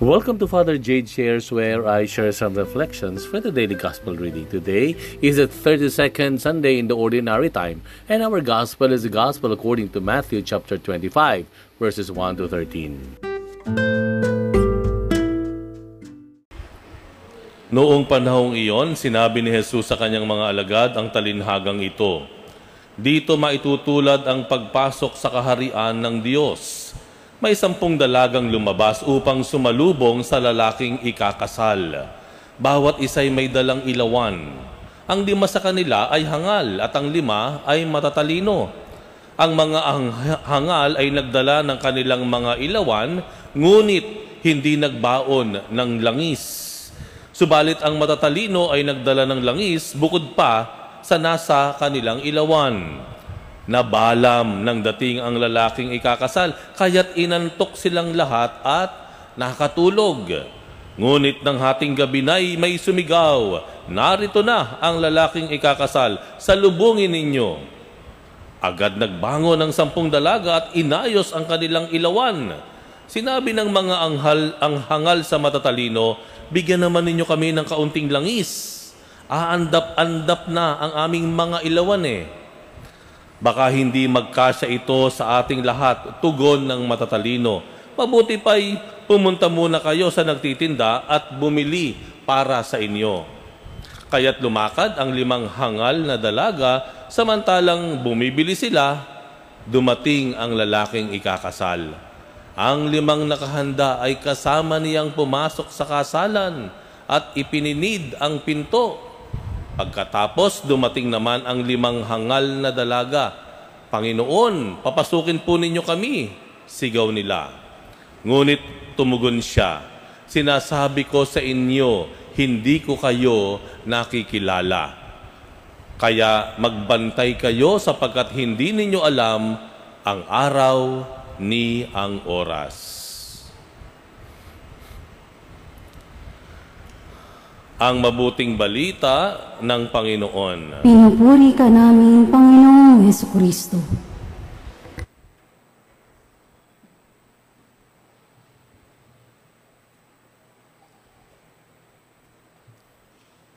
Welcome to Father Jade Shares, where I share some reflections for the daily gospel reading. Today is the 32nd Sunday in the Ordinary Time, and our gospel is the gospel according to Matthew chapter 25, verses 1 to 13. Noong panahong iyon, sinabi ni Jesus sa kanyang mga alagad ang talinhagang ito. Dito maitutulad ang pagpasok sa kaharian ng Diyos may sampung dalagang lumabas upang sumalubong sa lalaking ikakasal. Bawat isa'y may dalang ilawan. Ang lima sa kanila ay hangal at ang lima ay matatalino. Ang mga hangal ay nagdala ng kanilang mga ilawan, ngunit hindi nagbaon ng langis. Subalit ang matatalino ay nagdala ng langis bukod pa sa nasa kanilang ilawan. Nabalam ng dating ang lalaking ikakasal, kaya't inantok silang lahat at nakatulog. Ngunit ng hating gabi na'y may sumigaw, narito na ang lalaking ikakasal, salubungin ninyo. Agad nagbangon ang sampung dalaga at inayos ang kanilang ilawan. Sinabi ng mga anghal, ang hangal sa matatalino, bigyan naman ninyo kami ng kaunting langis. Aandap-andap na ang aming mga ilawan eh. Baka hindi magkasya ito sa ating lahat, tugon ng matatalino. Mabuti pa'y pumunta muna kayo sa nagtitinda at bumili para sa inyo. Kaya't lumakad ang limang hangal na dalaga, samantalang bumibili sila, dumating ang lalaking ikakasal. Ang limang nakahanda ay kasama niyang pumasok sa kasalan at ipininid ang pinto Pagkatapos, dumating naman ang limang hangal na dalaga. Panginoon, papasukin po ninyo kami, sigaw nila. Ngunit tumugon siya, sinasabi ko sa inyo, hindi ko kayo nakikilala. Kaya magbantay kayo sapagkat hindi ninyo alam ang araw ni ang oras. Ang mabuting balita ng Panginoon. Pinupuri ka namin, Panginoong Heso Kristo.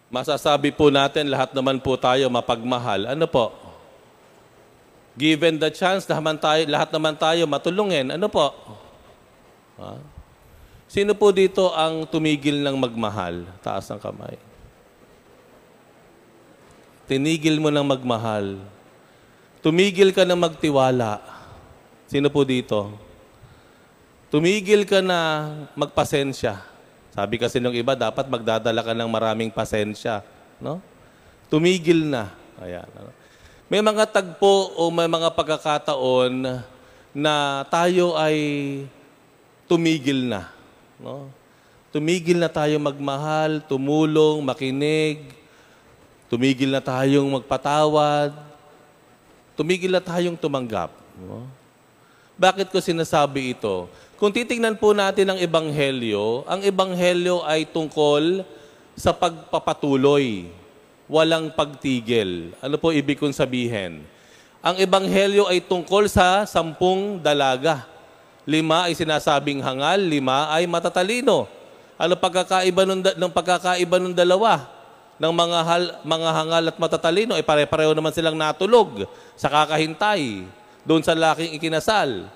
Masasabi po natin, lahat naman po tayo mapagmahal. Ano po? Given the chance, lahat, tayo, lahat naman tayo matulungin. Ano po? Ha? Sino po dito ang tumigil ng magmahal? Taas ang kamay. Tinigil mo ng magmahal. Tumigil ka ng magtiwala. Sino po dito? Tumigil ka na magpasensya. Sabi kasi ng iba, dapat magdadala ka ng maraming pasensya. No? Tumigil na. Ayan. May mga tagpo o may mga pagkakataon na tayo ay tumigil na. No? Tumigil na tayo magmahal, tumulong, makinig. Tumigil na tayong magpatawad. Tumigil na tayong tumanggap. No? Bakit ko sinasabi ito? Kung titingnan po natin ang Ebanghelyo, ang Ebanghelyo ay tungkol sa pagpapatuloy, walang pagtigil. Ano po ibig kong sabihin? Ang Ebanghelyo ay tungkol sa sampung dalaga. Lima ay sinasabing hangal, lima ay matatalino. Ano pagkakaiba ng, ng pagkakaiba ng dalawa? Ng mga, hal, mga hangal at matatalino, ay pare-pareho naman silang natulog sa kakahintay doon sa laking ikinasal.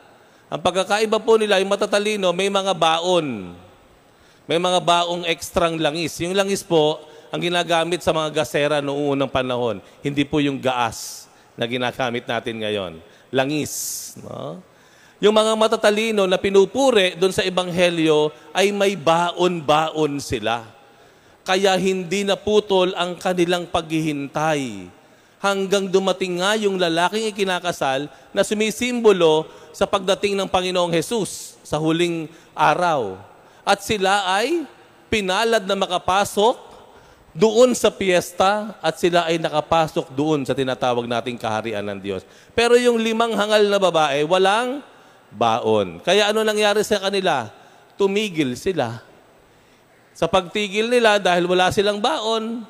Ang pagkakaiba po nila, yung matatalino, may mga baon. May mga baong ekstrang langis. Yung langis po, ang ginagamit sa mga gasera noong unang panahon. Hindi po yung gaas na ginagamit natin ngayon. Langis. No? Yung mga matatalino na pinupuri doon sa Ebanghelyo ay may baon-baon sila. Kaya hindi naputol ang kanilang paghihintay. Hanggang dumating nga yung lalaking ikinakasal na sumisimbolo sa pagdating ng Panginoong Hesus sa huling araw. At sila ay pinalad na makapasok doon sa piyesta at sila ay nakapasok doon sa tinatawag nating kaharian ng Diyos. Pero yung limang hangal na babae, walang baon. Kaya ano nangyari sa kanila? Tumigil sila. Sa pagtigil nila, dahil wala silang baon,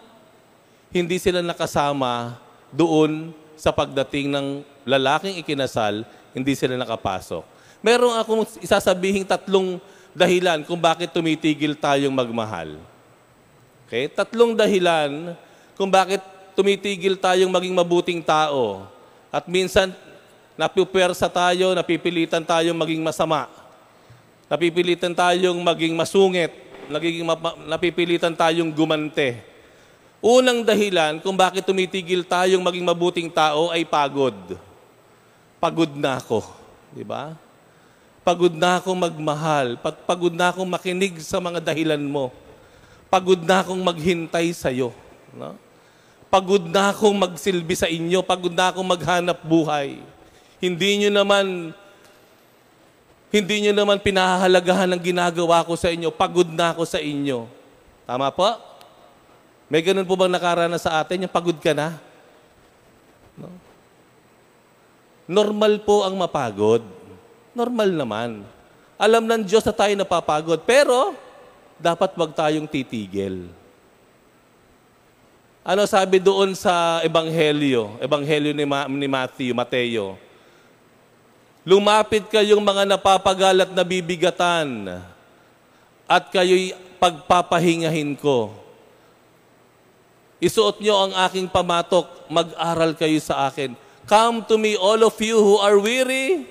hindi sila nakasama doon sa pagdating ng lalaking ikinasal, hindi sila nakapasok. Meron akong isasabihing tatlong dahilan kung bakit tumitigil tayong magmahal. Okay? Tatlong dahilan kung bakit tumitigil tayong maging mabuting tao. At minsan, napupersa tayo, napipilitan tayong maging masama. Napipilitan tayong maging masungit. Nagiging napipilitan tayong gumante. Unang dahilan kung bakit tumitigil tayong maging mabuting tao ay pagod. Pagod na ako. Di ba? Pagod na akong magmahal. Pa- Pagod na akong makinig sa mga dahilan mo. Pagod na akong maghintay sa iyo. No? Pagod na akong magsilbi sa inyo. Pagod na akong maghanap buhay. Hindi nyo naman hindi nyo naman pinahahalagahan ang ginagawa ko sa inyo. Pagod na ako sa inyo. Tama po? May ganun po bang nakarana sa atin? Yung pagod ka na? No? Normal po ang mapagod. Normal naman. Alam ng Diyos na tayo napapagod. Pero, dapat wag tayong titigil. Ano sabi doon sa Ebanghelyo, Ebanghelyo ni, Ma- ni Matthew, Mateo? Lumapit kayong mga napapagalat na bibigatan at kayo'y pagpapahingahin ko. Isuot nyo ang aking pamatok, mag-aral kayo sa akin. Come to me, all of you who are weary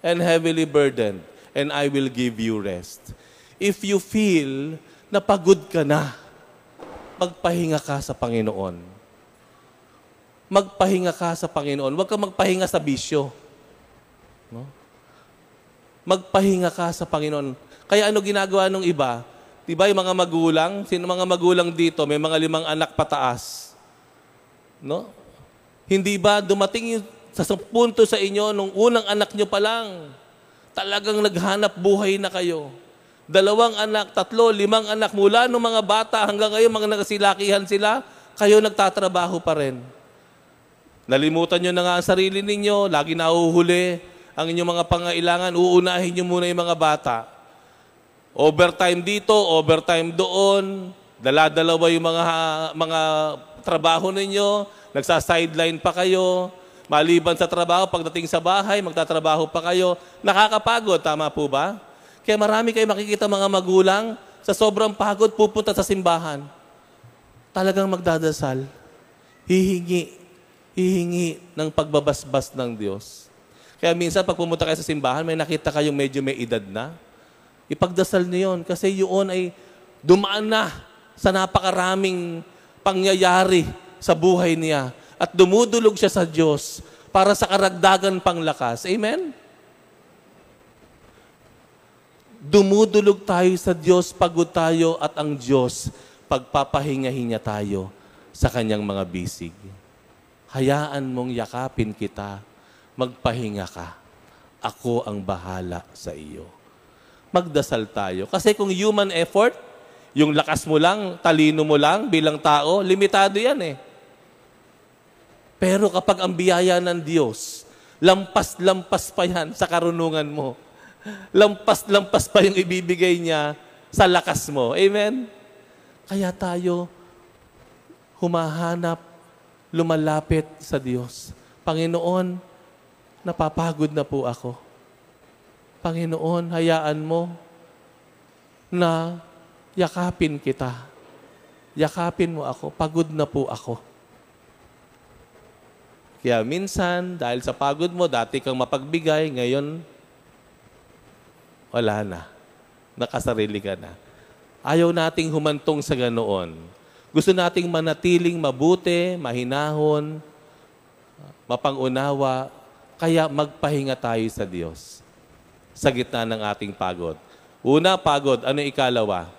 and heavily burdened, and I will give you rest. If you feel na pagod ka na, magpahinga ka sa Panginoon. Magpahinga ka sa Panginoon. Huwag kang magpahinga sa bisyo. No? Magpahinga ka sa Panginoon. Kaya ano ginagawa ng iba? Di ba yung mga magulang, sino mga magulang dito, may mga limang anak pataas. No? Hindi ba dumating yung sa punto sa inyo nung unang anak nyo pa lang, talagang naghanap buhay na kayo. Dalawang anak, tatlo, limang anak, mula nung mga bata hanggang ngayon, mga nagasilakihan sila, kayo nagtatrabaho pa rin. Nalimutan nyo na nga ang sarili ninyo, lagi nahuhuli ang inyong mga pangailangan, uunahin nyo muna yung mga bata. Overtime dito, overtime doon, dala-dalawa yung mga, mga trabaho ninyo, nagsa-sideline pa kayo, maliban sa trabaho, pagdating sa bahay, magtatrabaho pa kayo, nakakapagod, tama po ba? Kaya marami kayo makikita mga magulang, sa sobrang pagod, pupunta sa simbahan. Talagang magdadasal. Hihingi, hihingi ng pagbabasbas ng Diyos. Kaya minsan pag pumunta kayo sa simbahan, may nakita kayong medyo may edad na. Ipagdasal niyo yun kasi yun ay dumaan na sa napakaraming pangyayari sa buhay niya at dumudulog siya sa Diyos para sa karagdagan panglakas. Amen? Dumudulog tayo sa Diyos, pagod tayo at ang Diyos pagpapahinga-hinga tayo sa kanyang mga bisig. Hayaan mong yakapin kita, magpahinga ka. Ako ang bahala sa iyo. Magdasal tayo. Kasi kung human effort, yung lakas mo lang, talino mo lang bilang tao, limitado yan eh. Pero kapag ang biyaya ng Diyos, lampas-lampas pa yan sa karunungan mo. Lampas-lampas pa yung ibibigay niya sa lakas mo. Amen? Kaya tayo humahanap, lumalapit sa Diyos. Panginoon, napapagod na po ako. Panginoon, hayaan mo na yakapin kita. Yakapin mo ako. Pagod na po ako. Kaya minsan, dahil sa pagod mo, dati kang mapagbigay, ngayon, wala na. Nakasarili ka na. Ayaw nating humantong sa ganoon. Gusto nating manatiling mabuti, mahinahon, mapangunawa, kaya magpahinga tayo sa Diyos sa gitna ng ating pagod. Una, pagod. Ano ikalawa?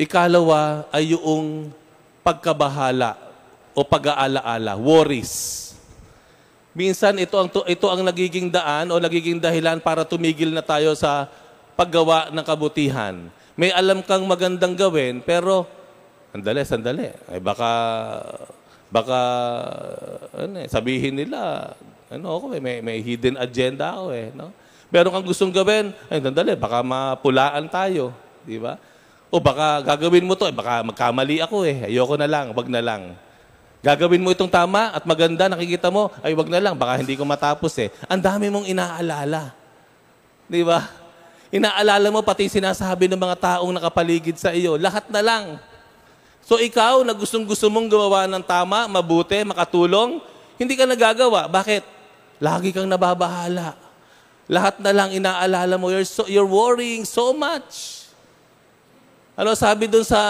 Ikalawa ay yung pagkabahala o pag-aalaala, worries. Minsan ito ang ito ang nagiging daan o nagiging dahilan para tumigil na tayo sa paggawa ng kabutihan. May alam kang magandang gawin pero sandali, sandali. Ay baka baka ano, eh, sabihin nila ano ako eh, may, may hidden agenda ako eh, no? Meron kang gustong gawin, ay sandali, baka mapulaan tayo, di ba? O baka gagawin mo to, eh, baka magkamali ako eh. Ayoko na lang, wag na lang. Gagawin mo itong tama at maganda, nakikita mo, ay wag na lang, baka hindi ko matapos eh. Ang dami mong inaalala. Di ba? Inaalala mo pati sinasabi ng mga taong nakapaligid sa iyo. Lahat na lang. So ikaw na gustong gusto mong gumawa ng tama, mabuti, makatulong, hindi ka nagagawa. Bakit? Lagi kang nababahala. Lahat na lang inaalala mo. You're, so, you're worrying so much. Ano sabi doon sa,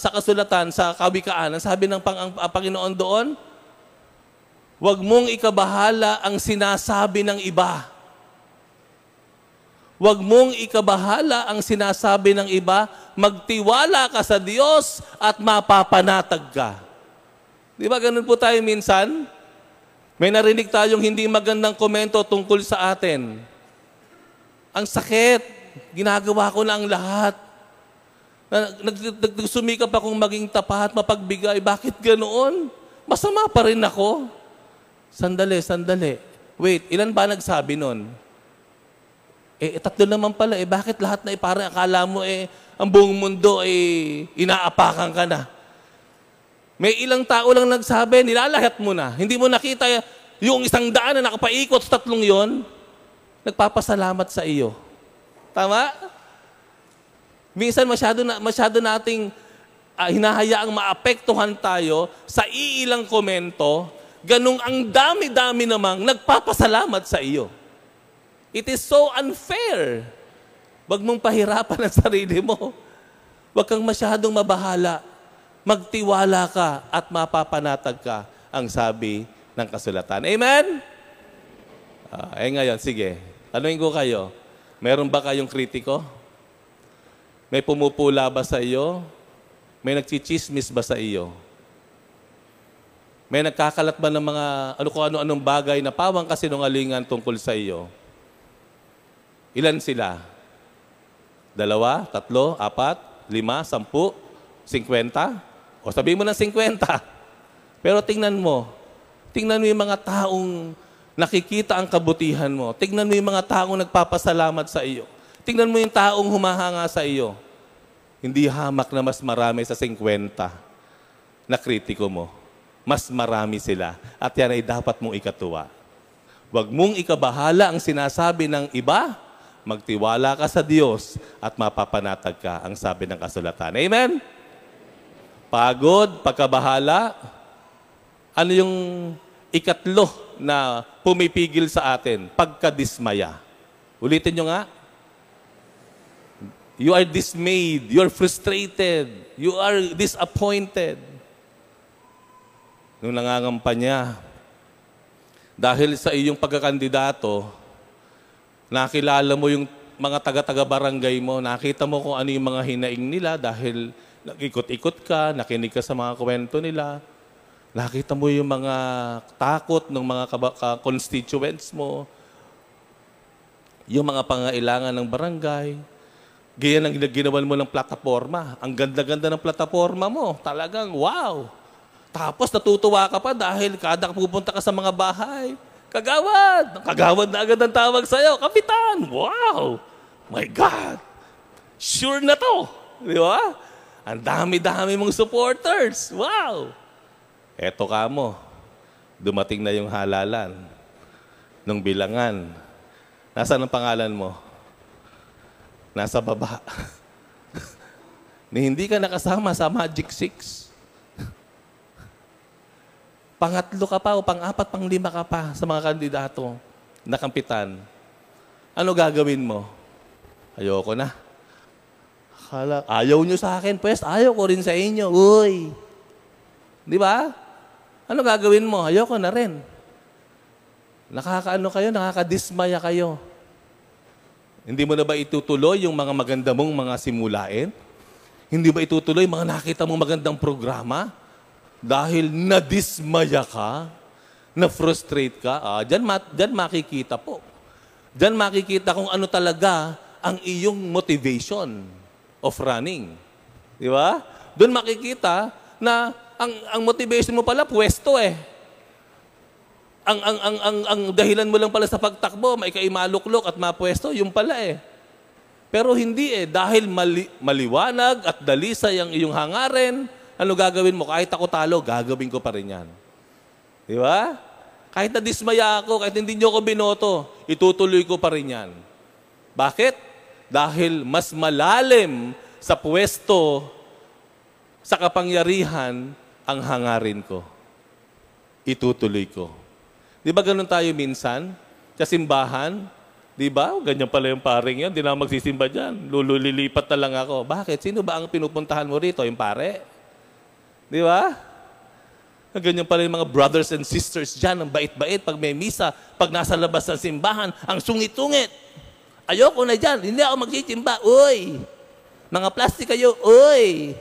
sa kasulatan, sa kawikaan? Ang sabi ng pang, ang, ang Panginoon doon? Huwag mong ikabahala ang sinasabi ng iba. Huwag mong ikabahala ang sinasabi ng iba, magtiwala ka sa Diyos at mapapanatag ka. Di ba ganun po tayo minsan? May narinig tayong hindi magandang komento tungkol sa atin. Ang sakit, ginagawa ko na ang lahat. Nagsumikap akong maging tapat, mapagbigay. Bakit ganoon? Masama pa rin ako. Sandali, sandali. Wait, ilan ba nagsabi nun? Eh, tatlo naman pala. Eh, bakit lahat na eh, akala mo eh, ang buong mundo eh, inaapakan ka na. May ilang tao lang nagsabi, nilalahat mo na. Hindi mo nakita yung isang daan na nakapaikot sa tatlong yon, nagpapasalamat sa iyo. Tama? Minsan masyado, na, masyado nating uh, hinahayaang maapektuhan tayo sa iilang komento, ganung ang dami-dami namang nagpapasalamat sa iyo. It is so unfair. Huwag mong pahirapan ang sarili mo. Huwag kang masyadong mabahala. Magtiwala ka at mapapanatag ka, ang sabi ng kasulatan. Amen? Uh, eh ngayon, sige. Tanungin ko kayo, meron ba kayong kritiko? May pumupula ba sa iyo? May nagchichismis ba sa iyo? May nagkakalat ba ng mga ano ko ano-anong bagay na pawang kasinungalingan tungkol sa iyo? Ilan sila? Dalawa, tatlo, apat, lima, sampu, singkwenta? O sabihin mo ng singkwenta. Pero tingnan mo, tingnan mo yung mga taong nakikita ang kabutihan mo. Tingnan mo yung mga taong nagpapasalamat sa iyo. Tingnan mo yung taong humahanga sa iyo. Hindi hamak na mas marami sa 50 na kritiko mo. Mas marami sila. At yan ay dapat mong ikatuwa. Huwag mong ikabahala ang sinasabi ng iba magtiwala ka sa Diyos at mapapanatag ka, ang sabi ng kasulatan. Amen? Pagod, pagkabahala, ano yung ikatlo na pumipigil sa atin? Pagkadismaya. Ulitin nyo nga. You are dismayed. You are frustrated. You are disappointed. Nung nangangampanya, dahil sa iyong pagkakandidato, nakilala mo yung mga taga-taga barangay mo, nakita mo kung ano yung mga hinaing nila dahil nag-ikot-ikot ka, nakinig ka sa mga kwento nila, nakita mo yung mga takot ng mga constituents mo, yung mga pangailangan ng barangay, Gaya ng ginawan mo ng plataforma. Ang ganda-ganda ng plataforma mo. Talagang wow! Tapos natutuwa ka pa dahil kada pupunta ka sa mga bahay, Kagawad! Kagawad na agad ang tawag sa'yo. Kapitan! Wow! My God! Sure na to! Di ba? Ang dami-dami mong supporters. Wow! Eto ka mo. Dumating na yung halalan ng bilangan. Nasaan ang pangalan mo? Nasa baba. ni hindi ka nakasama sa Magic Six. Pangatlo ka pa o pang-apat, pang-lima ka pa sa mga kandidato na kampitan. Ano gagawin mo? Ayoko na. Akala, ayaw nyo sa akin, pues ayaw ko rin sa inyo. Uy! Di ba? Ano gagawin mo? Ayoko na rin. Nakakaano kayo, nakakadismaya kayo. Hindi mo na ba itutuloy yung mga maganda mong mga simulain? Hindi ba itutuloy mga nakita mong magandang programa? Dahil nadismaya ka, na-frustrate ka, ah, dyan, ma- makikita po. Dyan makikita kung ano talaga ang iyong motivation of running. Di ba? Doon makikita na ang, ang motivation mo pala, pwesto eh. Ang, ang, ang, ang, ang dahilan mo lang pala sa pagtakbo, may kaimaluklok at mapwesto, yung pala eh. Pero hindi eh, dahil mali, maliwanag at dalisay ang iyong hangarin, ano gagawin mo? Kahit ako talo, gagawin ko pa rin yan. Di ba? Kahit na dismaya ako, kahit hindi nyo ako binoto, itutuloy ko pa rin yan. Bakit? Dahil mas malalim sa pwesto sa kapangyarihan ang hangarin ko. Itutuloy ko. Di ba ganun tayo minsan? Sa simbahan, di ba? Ganyan pala yung paring yan. Di na magsisimba dyan. Lululilipat na lang ako. Bakit? Sino ba ang pinupuntahan mo rito? Yung pare? Di ba? Ganyan pala yung mga brothers and sisters dyan, ang bait-bait pag may misa, pag nasa labas ng simbahan, ang sungit-tungit. Ayoko na dyan, hindi ako magsisimba, uy! Mga plastic kayo, uy!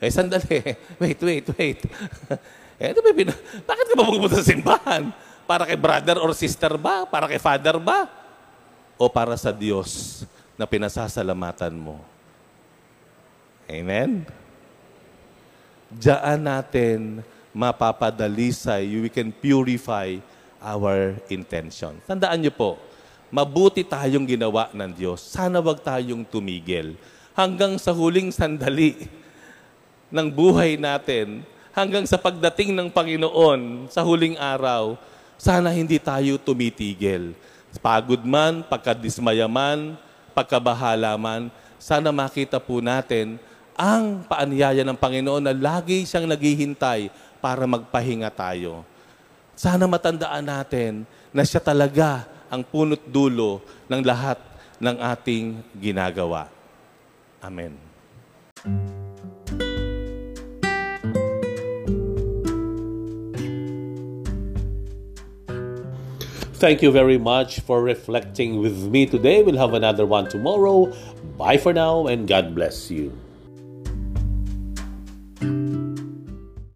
Eh, sandali. Wait, wait, wait. eh, ba pina- Bakit ka ba pumunta sa simbahan? Para kay brother or sister ba? Para kay father ba? O para sa Diyos na pinasasalamatan mo? Amen? Diyan natin mapapadalisay, we can purify our intention. Tandaan niyo po, mabuti tayong ginawa ng Diyos. Sana wag tayong tumigil. Hanggang sa huling sandali ng buhay natin, hanggang sa pagdating ng Panginoon sa huling araw, sana hindi tayo tumitigil. Pagod man, pagkadismaya man, pagkabahala man, sana makita po natin ang paanyaya ng Panginoon na lagi siyang naghihintay para magpahinga tayo. Sana matandaan natin na siya talaga ang punot dulo ng lahat ng ating ginagawa. Amen. Thank you very much for reflecting with me today. We'll have another one tomorrow. Bye for now and God bless you.